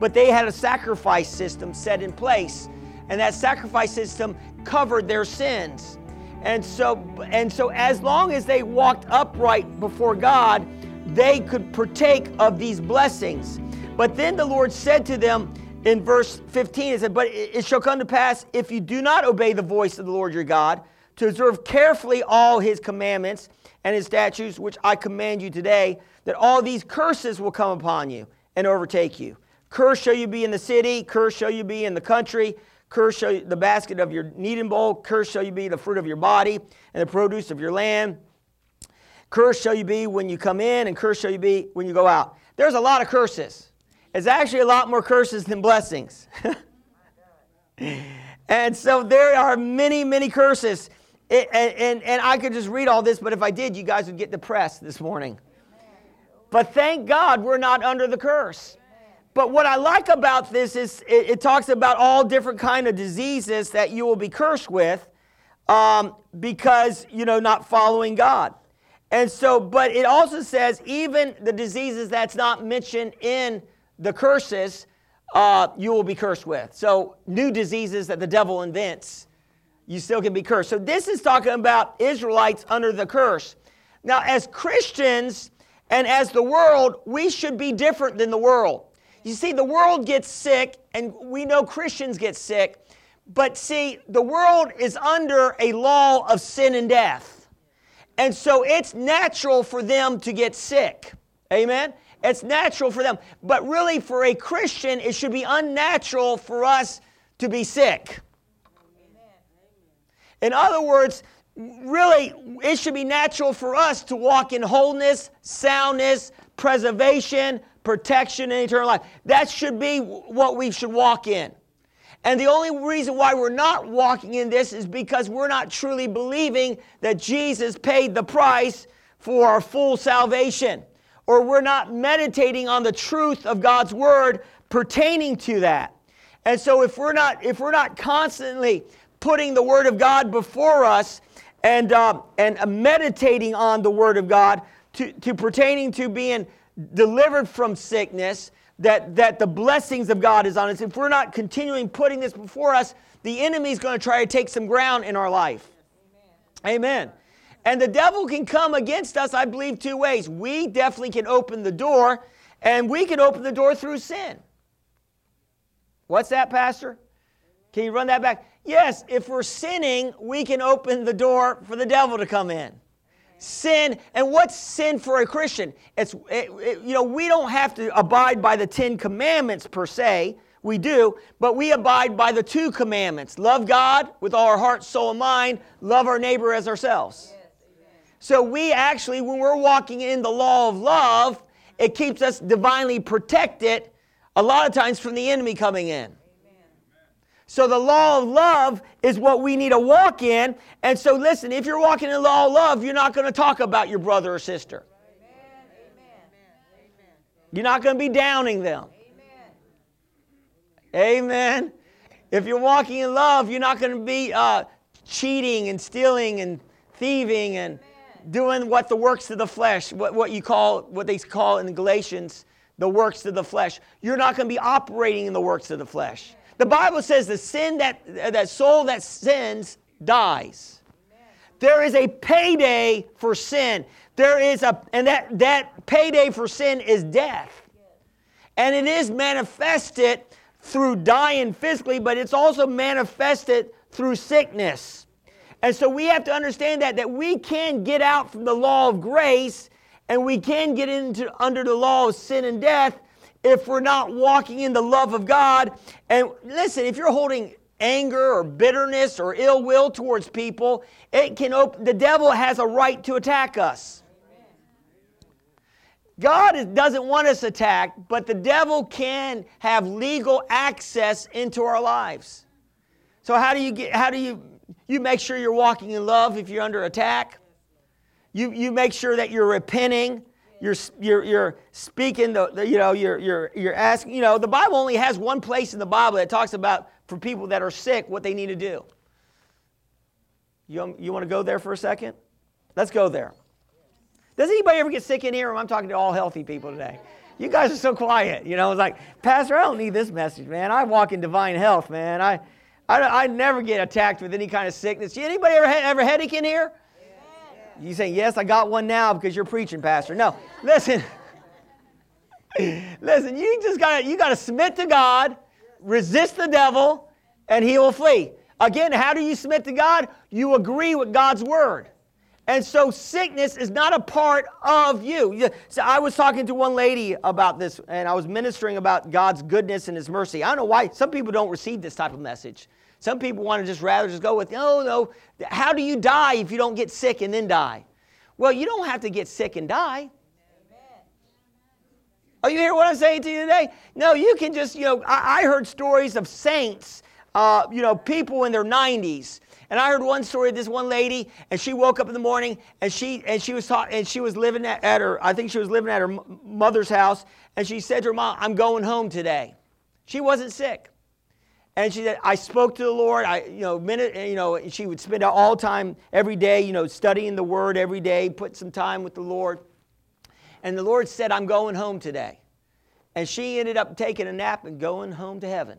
but they had a sacrifice system set in place. And that sacrifice system covered their sins. And so, and so as long as they walked upright before God, they could partake of these blessings. But then the Lord said to them in verse 15, He said, But it shall come to pass if you do not obey the voice of the Lord your God, to observe carefully all his commandments and his statutes, which I command you today, that all these curses will come upon you and overtake you. Curse shall you be in the city, curse shall you be in the country, curse shall you, the basket of your kneading bowl, curse shall you be the fruit of your body and the produce of your land. Curse shall you be when you come in, and curse shall you be when you go out. There's a lot of curses. It's actually a lot more curses than blessings. and so there are many, many curses. It, and, and, and I could just read all this, but if I did, you guys would get depressed this morning. But thank God we're not under the curse. But what I like about this is it, it talks about all different kind of diseases that you will be cursed with um, because, you know, not following God. And so, but it also says even the diseases that's not mentioned in the curses, uh, you will be cursed with. So, new diseases that the devil invents, you still can be cursed. So, this is talking about Israelites under the curse. Now, as Christians and as the world, we should be different than the world. You see, the world gets sick, and we know Christians get sick, but see, the world is under a law of sin and death. And so it's natural for them to get sick. Amen? It's natural for them. But really, for a Christian, it should be unnatural for us to be sick. In other words, really, it should be natural for us to walk in wholeness, soundness, preservation, protection, and eternal life. That should be what we should walk in. And the only reason why we're not walking in this is because we're not truly believing that Jesus paid the price for our full salvation or we're not meditating on the truth of God's word pertaining to that. And so if we're not if we're not constantly putting the word of God before us and uh, and meditating on the word of God to, to pertaining to being delivered from sickness, that, that the blessings of God is on us. If we're not continuing putting this before us, the enemy is going to try to take some ground in our life. Amen. Amen. And the devil can come against us, I believe, two ways. We definitely can open the door, and we can open the door through sin. What's that, Pastor? Can you run that back? Yes, if we're sinning, we can open the door for the devil to come in. Sin, and what's sin for a Christian? It's, it, it, you know, we don't have to abide by the Ten Commandments per se. We do, but we abide by the two commandments love God with all our heart, soul, and mind, love our neighbor as ourselves. So we actually, when we're walking in the law of love, it keeps us divinely protected a lot of times from the enemy coming in. So the law of love is what we need to walk in. And so listen, if you're walking in the law of love, you're not going to talk about your brother or sister. You're not going to be downing them. Amen. If you're walking in love, you're not going to be uh, cheating and stealing and thieving and doing what the works of the flesh, what, what you call, what they call in Galatians, the works of the flesh. You're not going to be operating in the works of the flesh. The Bible says the sin that, that soul that sins dies. There is a payday for sin. There is a, and that, that payday for sin is death. And it is manifested through dying physically, but it's also manifested through sickness. And so we have to understand that that we can get out from the law of grace and we can get into under the law of sin and death if we're not walking in the love of God. And listen, if you're holding anger or bitterness or ill will towards people, it can open the devil has a right to attack us. God doesn't want us attacked, but the devil can have legal access into our lives. So how do you get how do you you make sure you're walking in love if you're under attack. You, you make sure that you're repenting. You're, you're, you're speaking, the, the, you know, you're, you're, you're asking, you know, the Bible only has one place in the Bible that talks about for people that are sick what they need to do. You, you want to go there for a second? Let's go there. Does anybody ever get sick in here? I'm talking to all healthy people today. You guys are so quiet. You know, it's like, Pastor, I don't need this message, man. I walk in divine health, man. I, I, I never get attacked with any kind of sickness. Anybody ever had ever headache in here? You say, yes, I got one now because you're preaching, Pastor. No, listen. listen, you just got you got to submit to God, resist the devil, and he will flee. Again, how do you submit to God? You agree with God's word. And so sickness is not a part of you. So I was talking to one lady about this, and I was ministering about God's goodness and His mercy. I don't know why some people don't receive this type of message. Some people want to just rather just go with, oh, no, how do you die if you don't get sick and then die? Well, you don't have to get sick and die. Are you hear what I'm saying to you today? No, you can just, you know, I, I heard stories of saints, uh, you know, people in their 90s. And I heard one story of this one lady, and she woke up in the morning, and she and she was taught, and she was living at, at her, I think she was living at her mother's house, and she said to her mom, "I'm going home today." She wasn't sick. And she said, I spoke to the Lord. I, you know, minute, eh, you know, she would spend all time every day, you know, studying the word every day, put some time with the Lord. And the Lord said, I'm going home today. And she ended up taking a nap and going home to heaven.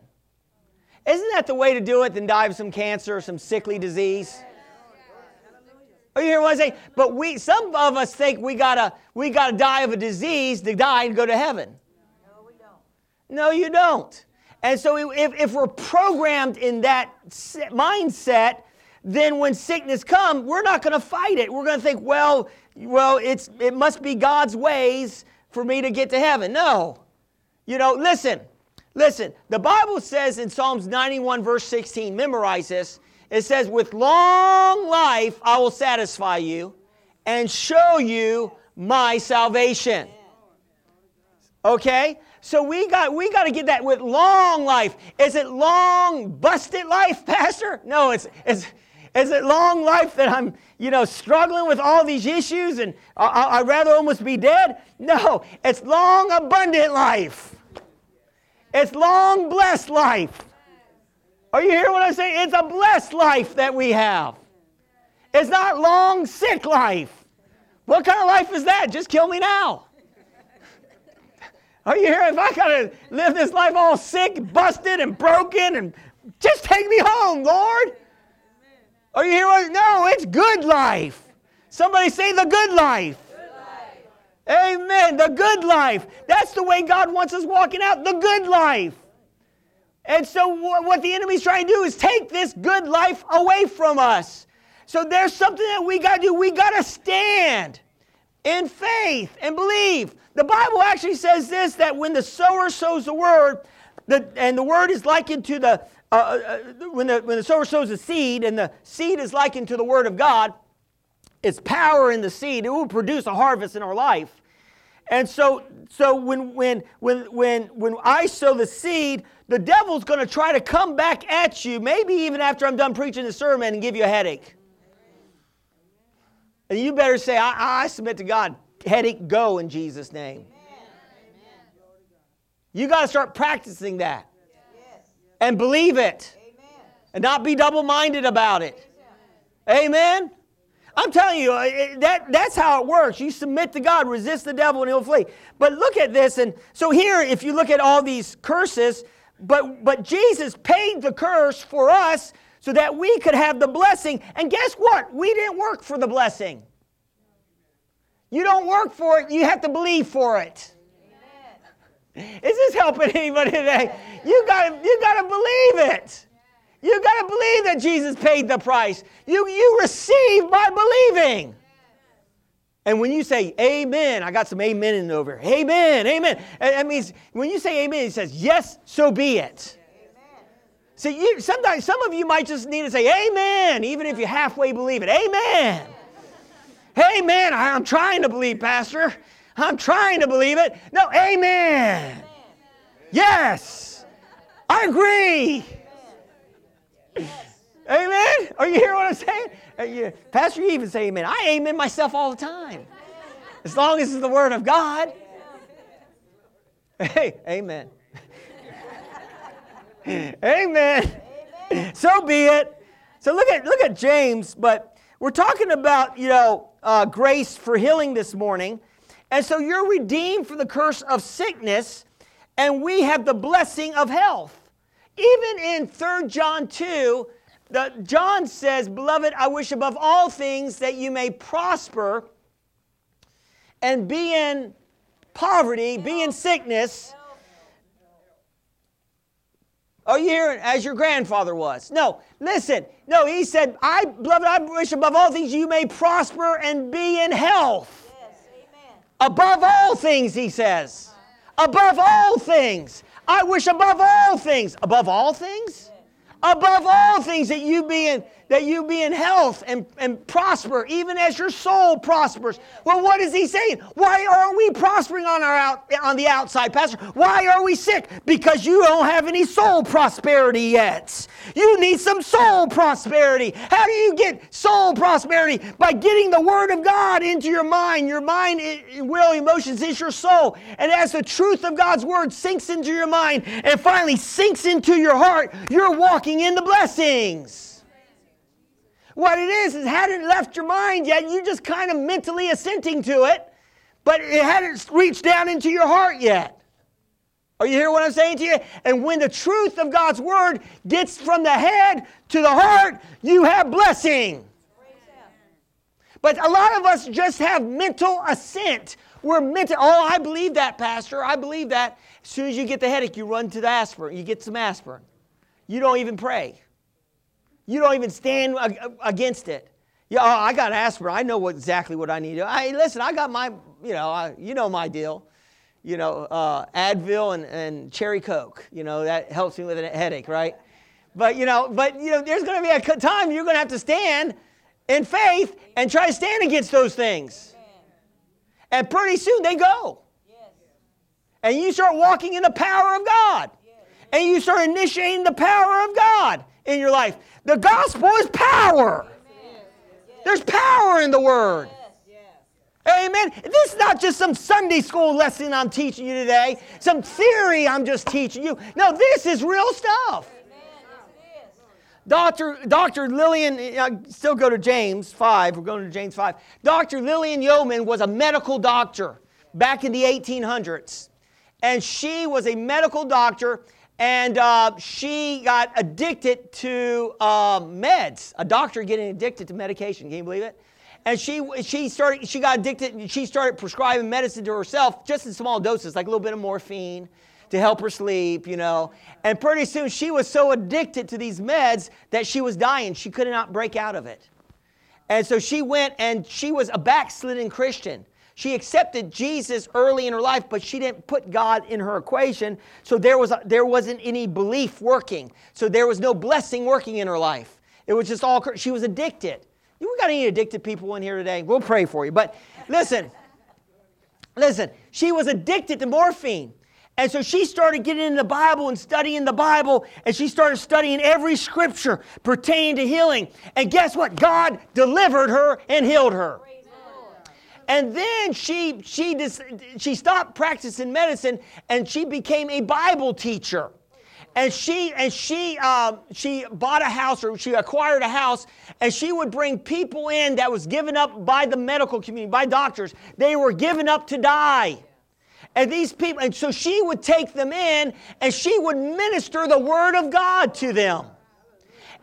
Isn't that the way to do it than die of some cancer or some sickly disease? Are you hear what I say? But we, some of us think we gotta, we gotta die of a disease to die and go to heaven. No, we don't. No, you don't. And so if, if we're programmed in that mindset, then when sickness comes, we're not going to fight it. We're going to think, well, well, it's, it must be God's ways for me to get to heaven. No. You know, listen, listen. The Bible says in Psalms 91, verse 16, memorize this. It says, With long life I will satisfy you and show you my salvation. Okay? So we got we got to get that with long life. Is it long busted life, Pastor? No, it's it's is it long life that I'm, you know, struggling with all these issues and I, would rather almost be dead? No, it's long abundant life. It's long blessed life. Are you hearing what I'm saying? It's a blessed life that we have. It's not long sick life. What kind of life is that? Just kill me now. Are you hearing? If I gotta live this life all sick, busted, and broken, and just take me home, Lord. Are you hearing? No, it's good life. Somebody say the good life. good life. Amen. The good life. That's the way God wants us walking out the good life. And so, what the enemy's trying to do is take this good life away from us. So, there's something that we got to do. We got to stand in faith and believe. The Bible actually says this that when the sower sows the word, the, and the word is likened to the, uh, uh, uh, when, the, when the sower sows the seed, and the seed is likened to the word of God, it's power in the seed. It will produce a harvest in our life. And so, so when, when, when, when, when I sow the seed, the devil's going to try to come back at you, maybe even after I'm done preaching the sermon, and give you a headache. And you better say, I, I submit to God. Headache, go in Jesus' name. You got to start practicing that and believe it and not be double minded about it. Amen. I'm telling you, that, that's how it works. You submit to God, resist the devil, and he'll flee. But look at this. And so, here, if you look at all these curses, but, but Jesus paid the curse for us so that we could have the blessing. And guess what? We didn't work for the blessing. You don't work for it, you have to believe for it. Is this helping anybody today? You gotta, you gotta believe it. You gotta believe that Jesus paid the price. You, you receive by believing. And when you say amen, I got some amen in over. Amen, amen. That means when you say amen, it says, yes, so be it. See, you, sometimes some of you might just need to say amen, even if you halfway believe it. Amen. Hey, man, I'm trying to believe, Pastor. I'm trying to believe it. No, amen. Yes. I agree. Amen. Are you hearing what I'm saying? You, Pastor, you even say amen. I amen myself all the time. As long as it's the word of God. Hey, amen. Amen. Amen. So be it. So look at look at James, but we're talking about, you know, uh, grace for healing this morning. And so you're redeemed from the curse of sickness, and we have the blessing of health. Even in 3 John 2, the, John says, Beloved, I wish above all things that you may prosper and be in poverty, be in sickness. Are you hearing? As your grandfather was. No, listen. No, he said, I, beloved, I wish above all things you may prosper and be in health. Yes, amen. Above all things, he says. Above all things. I wish above all things. Above all things? Above all things that you be in that you be in health and, and prosper, even as your soul prospers. Well, what is he saying? Why are we prospering on our out, on the outside, Pastor? Why are we sick? Because you don't have any soul prosperity yet. You need some soul prosperity. How do you get soul prosperity? By getting the Word of God into your mind. Your mind, will, emotions is your soul. And as the truth of God's Word sinks into your mind and finally sinks into your heart, you're walking in the blessings. What it is, it hadn't left your mind yet. You just kind of mentally assenting to it, but it hadn't reached down into your heart yet. Are you hearing what I'm saying to you? And when the truth of God's word gets from the head to the heart, you have blessing. But a lot of us just have mental assent. We're mental, oh, I believe that, Pastor. I believe that. As soon as you get the headache, you run to the aspirin. You get some aspirin. You don't even pray. You don't even stand against it. Yeah, oh, I got aspirin. I know what, exactly what I need. I listen. I got my, you know, I, you know my deal. You know, uh, Advil and, and cherry Coke. You know that helps me with a headache, right? But you know, but you know, there's going to be a time you're going to have to stand in faith and try to stand against those things. And pretty soon they go. And you start walking in the power of God. And you start initiating the power of God in your life. The gospel is power. There's power in the word. Amen. This is not just some Sunday school lesson I'm teaching you today, some theory I'm just teaching you. No, this is real stuff. Dr. Dr. Lilian, I still go to James 5, we're going to James 5. Dr. Lilian Yeoman was a medical doctor back in the 1800s. And she was a medical doctor and uh, she got addicted to uh, meds. A doctor getting addicted to medication. Can you believe it? And she she started she got addicted. And she started prescribing medicine to herself, just in small doses, like a little bit of morphine to help her sleep, you know. And pretty soon she was so addicted to these meds that she was dying. She could not break out of it. And so she went and she was a backslidden Christian. She accepted Jesus early in her life, but she didn't put God in her equation. So there, was a, there wasn't any belief working. So there was no blessing working in her life. It was just all, she was addicted. You got any addicted people in here today? We'll pray for you. But listen, listen, she was addicted to morphine. And so she started getting in the Bible and studying the Bible, and she started studying every scripture pertaining to healing. And guess what? God delivered her and healed her. And then she, she, dis, she stopped practicing medicine and she became a Bible teacher. And she, and she, uh, she bought a house or she acquired a house and she would bring people in that was given up by the medical community, by doctors. They were given up to die. And these people, and so she would take them in and she would minister the word of God to them.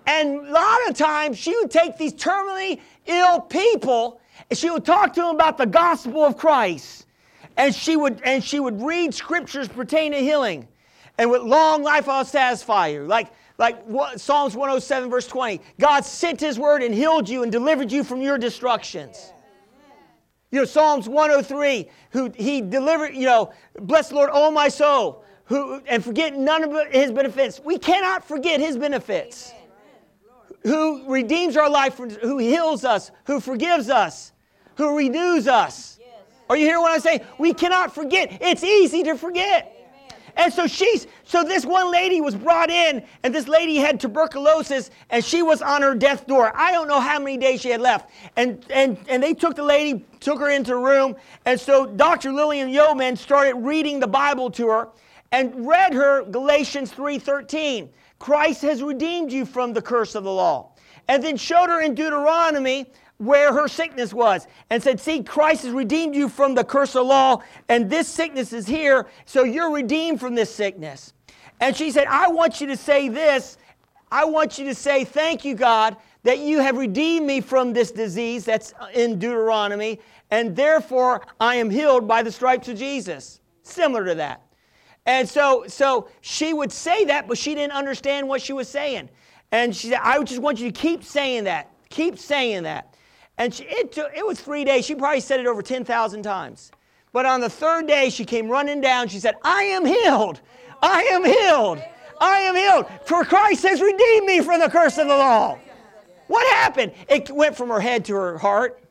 And a lot of times she would take these terminally ill people and she would talk to him about the gospel of Christ. And she would, and she would read scriptures pertaining to healing. And with long life I'll satisfy you. Like, like what, Psalms 107, verse 20. God sent his word and healed you and delivered you from your destructions. You know, Psalms 103, who he delivered, you know, bless the Lord, all my soul, who and forget none of his benefits. We cannot forget his benefits. Amen who redeems our life, who heals us, who forgives us, who renews us. Yes. Are you hearing what I'm saying? We cannot forget. It's easy to forget. Amen. And so she's so this one lady was brought in, and this lady had tuberculosis, and she was on her death door. I don't know how many days she had left. And and and they took the lady, took her into a room, and so Dr. Lilian Yeoman started reading the Bible to her and read her Galatians 3:13. Christ has redeemed you from the curse of the law. And then showed her in Deuteronomy where her sickness was and said, See, Christ has redeemed you from the curse of law, and this sickness is here, so you're redeemed from this sickness. And she said, I want you to say this. I want you to say, Thank you, God, that you have redeemed me from this disease that's in Deuteronomy, and therefore I am healed by the stripes of Jesus. Similar to that. And so, so she would say that, but she didn't understand what she was saying. And she said, I just want you to keep saying that. Keep saying that. And she, it, took, it was three days. She probably said it over 10,000 times. But on the third day, she came running down. She said, I am healed. I am healed. I am healed. For Christ has redeemed me from the curse of the law. What happened? It went from her head to her heart.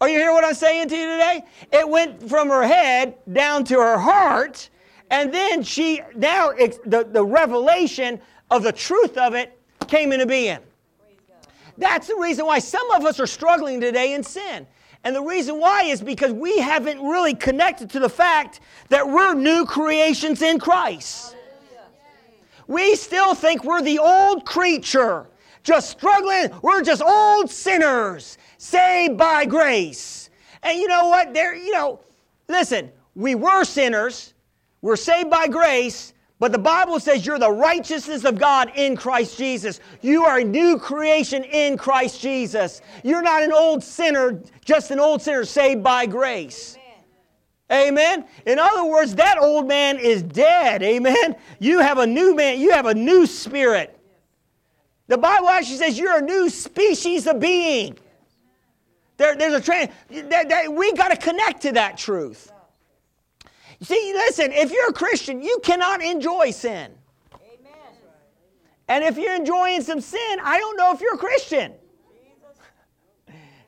Are you hearing what I'm saying to you today? It went from her head down to her heart, and then she, now the, the revelation of the truth of it came into being. That's the reason why some of us are struggling today in sin. And the reason why is because we haven't really connected to the fact that we're new creations in Christ. We still think we're the old creature, just struggling. We're just old sinners saved by grace. And you know what? There, you know, listen, we were sinners, we're saved by grace, but the Bible says you're the righteousness of God in Christ Jesus. You are a new creation in Christ Jesus. You're not an old sinner, just an old sinner saved by grace. Amen. Amen. In other words, that old man is dead. Amen. You have a new man, you have a new spirit. The Bible actually says you're a new species of being. There, there's a trend. we got to connect to that truth. See, listen, if you're a Christian, you cannot enjoy sin. Amen. And if you're enjoying some sin, I don't know if you're a Christian.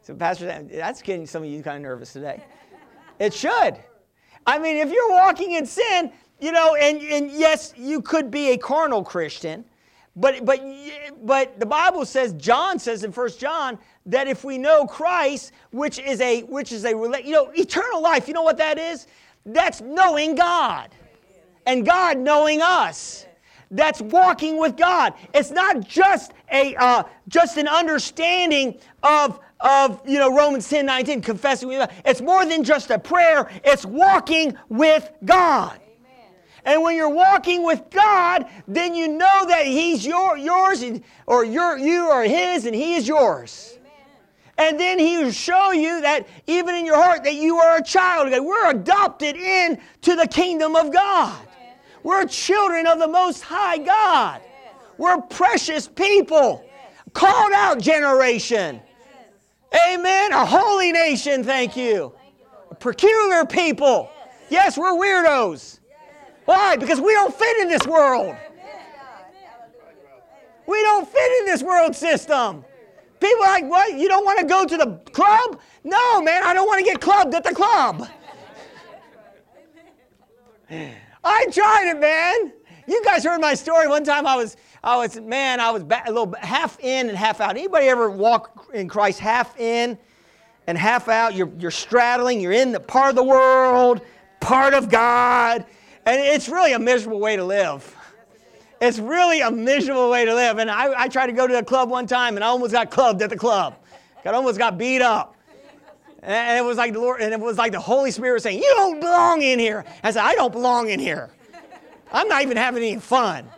so, Pastor, that's getting some of you kind of nervous today. It should. I mean, if you're walking in sin, you know, and, and yes, you could be a carnal Christian, but, but, but the Bible says, John says in First John, that if we know Christ, which is a, which is a, you know, eternal life, you know what that is? That's knowing God and God knowing us. That's walking with God. It's not just a uh, just an understanding of of you know Romans 10, 19, confessing. It's more than just a prayer, it's walking with God. And when you're walking with God, then you know that He's your, yours, and, or you're, you are His, and He is yours. And then he will show you that even in your heart that you are a child of. We're adopted into the kingdom of God. We're children of the Most High God. We're precious people. Called out generation. Amen. A holy nation, thank you. A peculiar people. Yes, we're weirdos. Why? Because we don't fit in this world. We don't fit in this world system. People are like, what? You don't want to go to the club? No, man, I don't want to get clubbed at the club. I tried it, man. You guys heard my story. One time I was, I was, man, I was a little half in and half out. Anybody ever walk in Christ half in and half out? You're, you're straddling. You're in the part of the world, part of God, and it's really a miserable way to live. It's really a miserable way to live. And I, I tried to go to a club one time and I almost got clubbed at the club. I almost got beat up. And it was like the Lord, and it was like the Holy Spirit was saying, You don't belong in here. I said, I don't belong in here. I'm not even having any fun.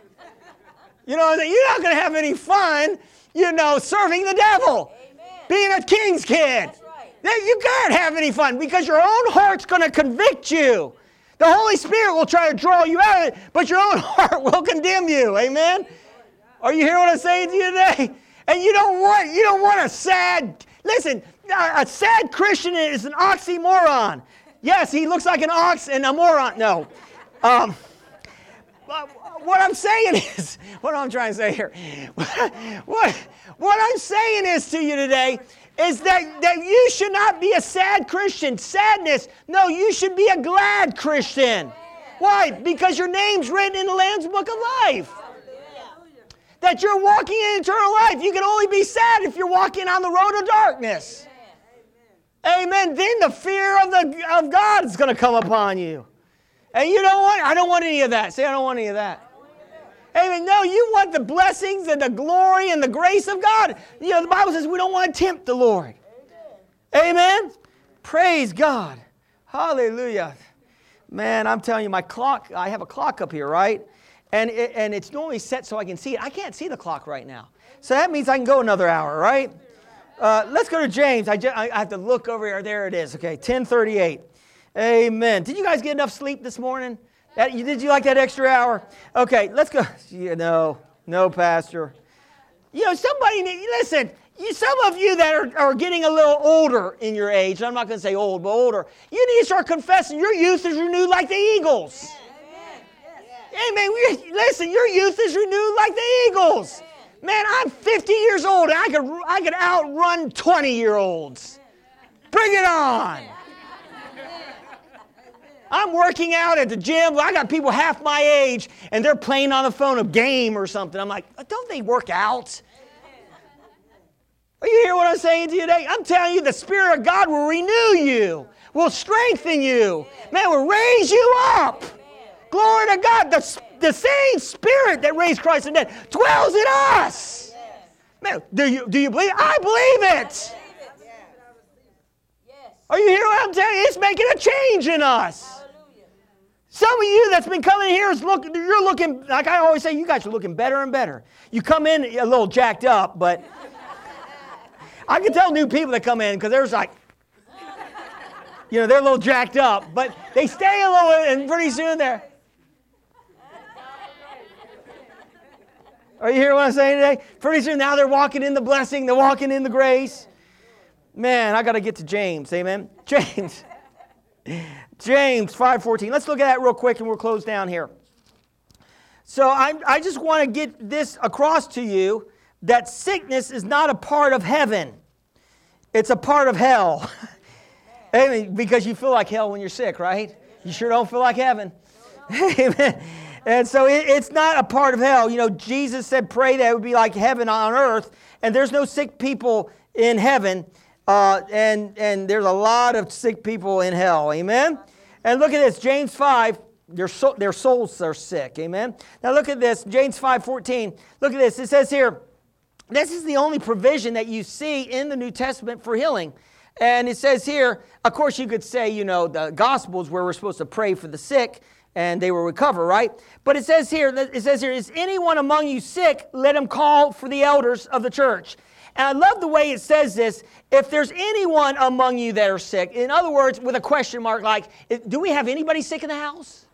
You know, you're not going to have any fun, you know, serving the devil, Amen. being a king's kid. Right. You can't have any fun because your own heart's going to convict you. The Holy Spirit will try to draw you out of it, but your own heart will condemn you. Amen? Are you hearing what I'm saying to you today? And you don't want you don't want a sad listen, a sad Christian is an oxymoron. Yes, he looks like an ox and a moron. No. Um, what I'm saying is, what I'm trying to say here, what, what I'm saying is to you today is that, that you should not be a sad Christian. Sadness. No, you should be a glad Christian. Why? Because your name's written in the Lamb's Book of Life. That you're walking in eternal life. You can only be sad if you're walking on the road of darkness. Amen. Then the fear of, the, of God is going to come upon you. And you don't want, I don't want any of that. Say, I don't want any of that. Amen. No, you want the blessings and the glory and the grace of God. You know, the Bible says we don't want to tempt the Lord. Amen. Amen. Praise God. Hallelujah. Man, I'm telling you, my clock, I have a clock up here, right? And, it, and it's normally set so I can see it. I can't see the clock right now. So that means I can go another hour, right? Uh, let's go to James. I, just, I have to look over here. There it is. Okay, 1038. Amen. Did you guys get enough sleep this morning? That, did you like that extra hour? Okay, let's go. You know, no, Pastor. You know, somebody, listen, you, some of you that are, are getting a little older in your age, I'm not going to say old, but older, you need to start confessing your youth is renewed like the eagles. Amen. Amen. Listen, your youth is renewed like the eagles. Man, I'm 50 years old and I could, I could outrun 20 year olds. Bring it on. I'm working out at the gym. I got people half my age and they're playing on the phone a game or something. I'm like, uh, don't they work out? Are you hear what I'm saying to you today? I'm telling you, the Spirit of God will renew you, will strengthen you, man, will raise you up. Glory to God. The, the same Spirit that raised Christ from the dead dwells in us. Man, do you, do you believe? I believe it. Are you hearing what I'm telling you? It's making a change in us. Some of you that's been coming here is look, you're looking, like I always say, you guys are looking better and better. You come in a little jacked up, but I can tell new people that come in because there's like, you know, they're a little jacked up, but they stay a little, and pretty soon they're. Are you hearing what I'm saying today? Pretty soon now they're walking in the blessing, they're walking in the grace. Man, I got to get to James, amen. James. James 5:14. Let's look at that real quick and we'll close down here. So I, I just want to get this across to you that sickness is not a part of heaven. It's a part of hell. Amen. Because you feel like hell when you're sick, right? You sure don't feel like heaven. Amen. And so it, it's not a part of hell. You know, Jesus said, pray that it would be like heaven on earth. And there's no sick people in heaven. Uh, and, and there's a lot of sick people in hell. Amen? And look at this James 5, their, soul, their souls are sick. Amen? Now look at this James 5 14. Look at this. It says here, this is the only provision that you see in the New Testament for healing. And it says here, of course, you could say, you know, the Gospels where we're supposed to pray for the sick and they will recover, right? But it says here, it says here, is anyone among you sick? Let him call for the elders of the church. And I love the way it says this. If there's anyone among you that are sick, in other words, with a question mark like, do we have anybody sick in the house?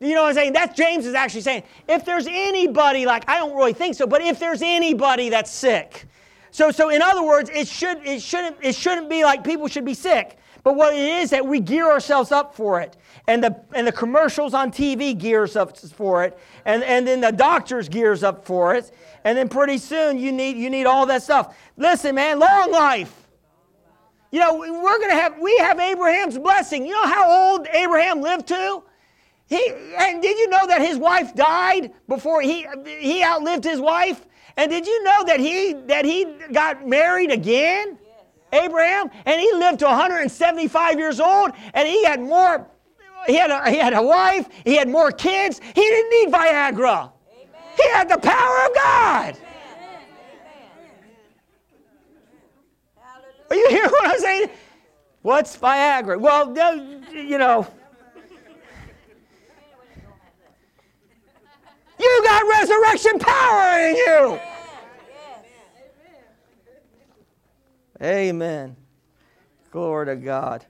You know what I'm saying? That's James is actually saying, if there's anybody, like, I don't really think so, but if there's anybody that's sick. So, so in other words, it, should, it, shouldn't, it shouldn't be like people should be sick. But what it is that we gear ourselves up for it. And the, and the commercials on TV gears up for it. And, and then the doctors gears up for it. And then pretty soon you need, you need all that stuff. Listen, man, long life. You know, we're going to have, we have Abraham's blessing. You know how old Abraham lived to? He, and did you know that his wife died before he, he outlived his wife? And did you know that he, that he got married again? Abraham? And he lived to 175 years old and he had more, he had a, he had a wife, he had more kids. He didn't need Viagra. Amen. He had the power of God. Amen. Are you hearing what I'm saying? What's Viagra? Well, you know. You got resurrection power in you. Amen. Glory to God.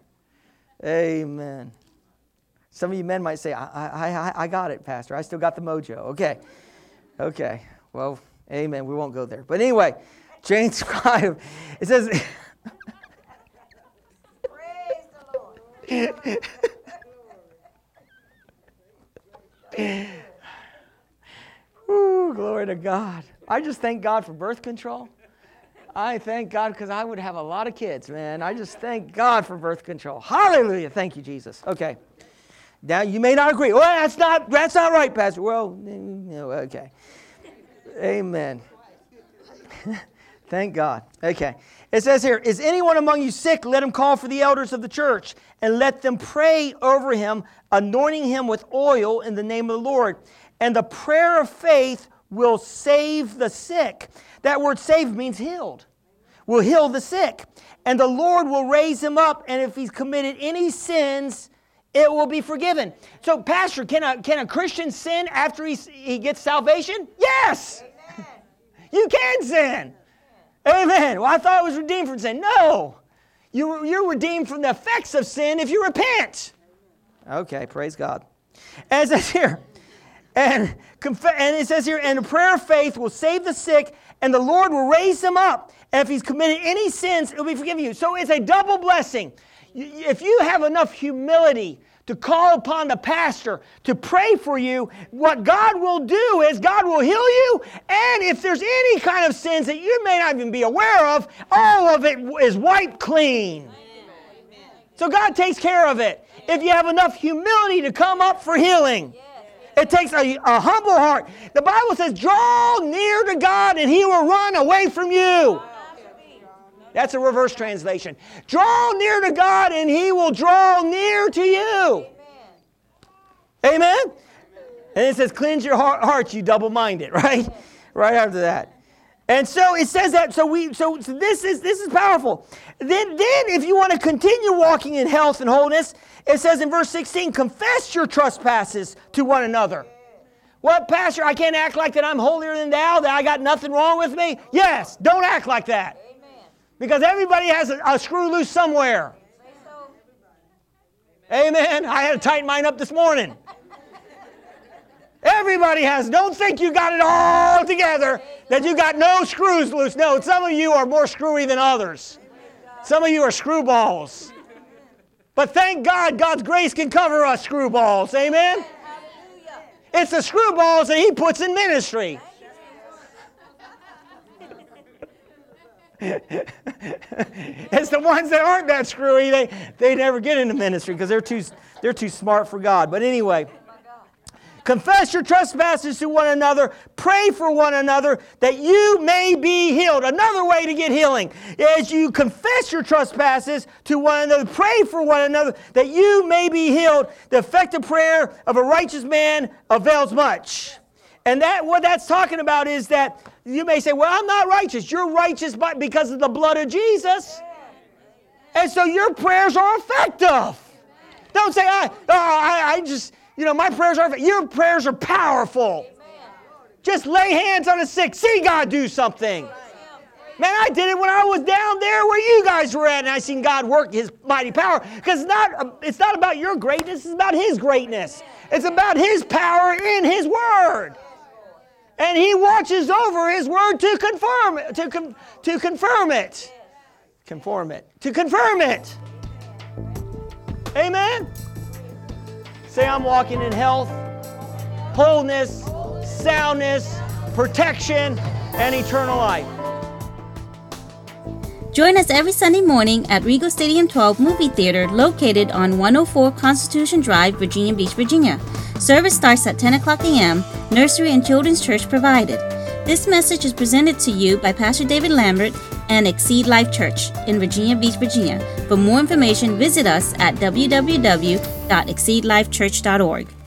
Amen. Some of you men might say, I, I, I got it, Pastor. I still got the mojo. Okay. Okay. Well, amen. We won't go there. But anyway, James 5, it says, Praise the Lord. Ooh, glory to God. I just thank God for birth control. I thank God because I would have a lot of kids, man. I just thank God for birth control. Hallelujah. Thank you, Jesus. Okay. Now you may not agree. Well, that's not that's not right, Pastor. Well, mm, okay. Amen. Thank God. Okay. It says here, is anyone among you sick? Let him call for the elders of the church and let them pray over him, anointing him with oil in the name of the Lord. and the prayer of faith will save the sick. That word save means healed. Will heal the sick. And the Lord will raise him up, and if he's committed any sins, it will be forgiven. So, Pastor, can a, can a Christian sin after he, he gets salvation? Yes! you can sin. Amen. Well, I thought I was redeemed from sin. No. You, you're redeemed from the effects of sin if you repent. Okay, praise God. As it says here, and, and it says here, and the prayer of faith will save the sick, and the Lord will raise them up. And if he's committed any sins, it will be forgiven you. So it's a double blessing. If you have enough humility to call upon the pastor to pray for you, what God will do is God will heal you. And if there's any kind of sins that you may not even be aware of, all of it is wiped clean. So God takes care of it. If you have enough humility to come up for healing. It takes a, a, humble heart. The Bible says, draw near to God and he will run away from you. That's a reverse translation. Draw near to God and he will draw near to you. Amen? Amen? And it says, cleanse your heart, hearts, you double minded, right? Right after that. And so it says that, so we so, so this is this is powerful. Then, then if you want to continue walking in health and wholeness, it says in verse 16, confess your trespasses to one another. What, Pastor? I can't act like that I'm holier than thou, that I got nothing wrong with me? Yes, don't act like that. Amen. Because everybody has a, a screw loose somewhere. Amen. I had to tighten mine up this morning. Everybody has. Don't think you got it all together, that you got no screws loose. No, some of you are more screwy than others. Some of you are screwballs. But thank God, God's grace can cover us screwballs. Amen? It's the screwballs that He puts in ministry. it's the ones that aren't that screwy, they, they never get into ministry because they're too, they're too smart for God. But anyway, confess your trespasses to one another, pray for one another that you may be healed. Another way to get healing is you confess your trespasses to one another, pray for one another that you may be healed. The effective prayer of a righteous man avails much. And that what that's talking about is that you may say, Well, I'm not righteous. You're righteous but because of the blood of Jesus. And so your prayers are effective. Don't say, I, oh, I, I just, you know, my prayers are, your prayers are powerful. Just lay hands on the sick. See God do something. Man, I did it when I was down there where you guys were at, and I seen God work His mighty power. Because it's not, um, it's not about your greatness, it's about His greatness. It's about His power in His Word and he watches over his word to confirm it, to, to confirm it. Conform it. To confirm it. Amen. Say I'm walking in health, wholeness, soundness, protection, and eternal life. Join us every Sunday morning at Regal Stadium 12 Movie Theater located on 104 Constitution Drive, Virginia Beach, Virginia. Service starts at 10 o'clock a.m., nursery and children's church provided. This message is presented to you by Pastor David Lambert and Exceed Life Church in Virginia Beach, Virginia. For more information, visit us at www.exceedlifechurch.org.